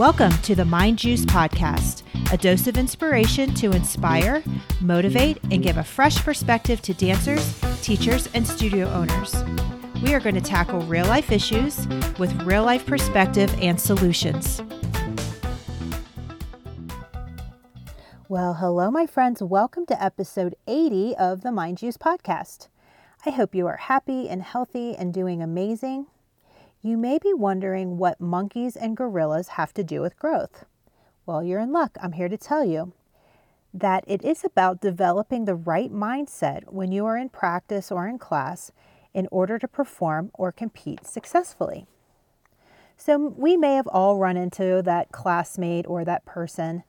Welcome to the Mind Juice Podcast, a dose of inspiration to inspire, motivate, and give a fresh perspective to dancers, teachers, and studio owners. We are going to tackle real life issues with real life perspective and solutions. Well, hello, my friends. Welcome to episode 80 of the Mind Juice Podcast. I hope you are happy and healthy and doing amazing. You may be wondering what monkeys and gorillas have to do with growth. Well, you're in luck. I'm here to tell you that it is about developing the right mindset when you are in practice or in class in order to perform or compete successfully. So, we may have all run into that classmate or that person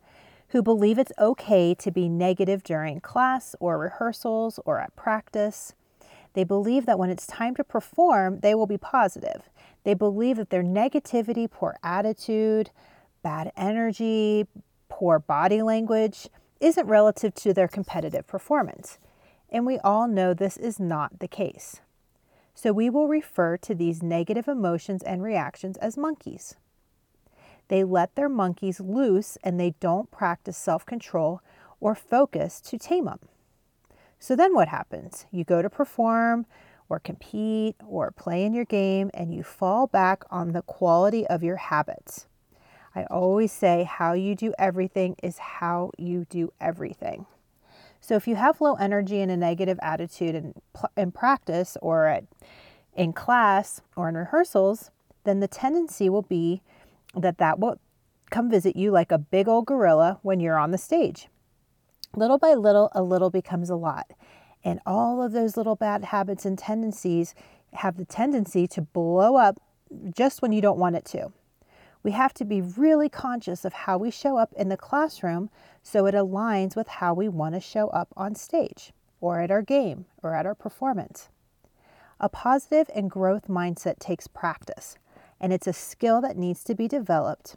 who believe it's okay to be negative during class or rehearsals or at practice. They believe that when it's time to perform, they will be positive. They believe that their negativity, poor attitude, bad energy, poor body language isn't relative to their competitive performance. And we all know this is not the case. So we will refer to these negative emotions and reactions as monkeys. They let their monkeys loose and they don't practice self control or focus to tame them. So then what happens? You go to perform, or compete or play in your game, and you fall back on the quality of your habits. I always say how you do everything is how you do everything. So if you have low energy and a negative attitude in, in practice or at, in class or in rehearsals, then the tendency will be that that will come visit you like a big old gorilla when you're on the stage. Little by little, a little becomes a lot. And all of those little bad habits and tendencies have the tendency to blow up just when you don't want it to. We have to be really conscious of how we show up in the classroom so it aligns with how we want to show up on stage or at our game or at our performance. A positive and growth mindset takes practice, and it's a skill that needs to be developed.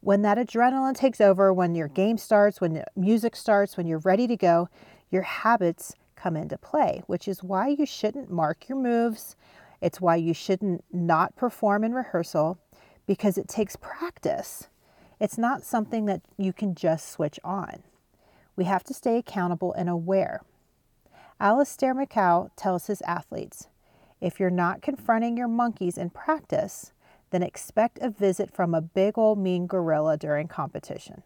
When that adrenaline takes over, when your game starts, when the music starts, when you're ready to go, your habits come into play, which is why you shouldn't mark your moves. It's why you shouldn't not perform in rehearsal because it takes practice. It's not something that you can just switch on. We have to stay accountable and aware. Alistair McCaw tells his athletes if you're not confronting your monkeys in practice, then expect a visit from a big old mean gorilla during competition.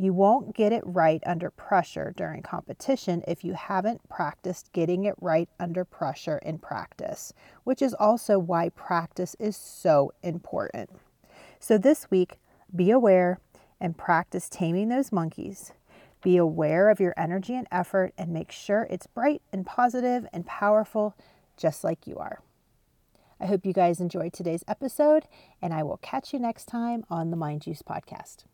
You won't get it right under pressure during competition if you haven't practiced getting it right under pressure in practice, which is also why practice is so important. So, this week, be aware and practice taming those monkeys. Be aware of your energy and effort and make sure it's bright and positive and powerful, just like you are. I hope you guys enjoyed today's episode, and I will catch you next time on the Mind Juice Podcast.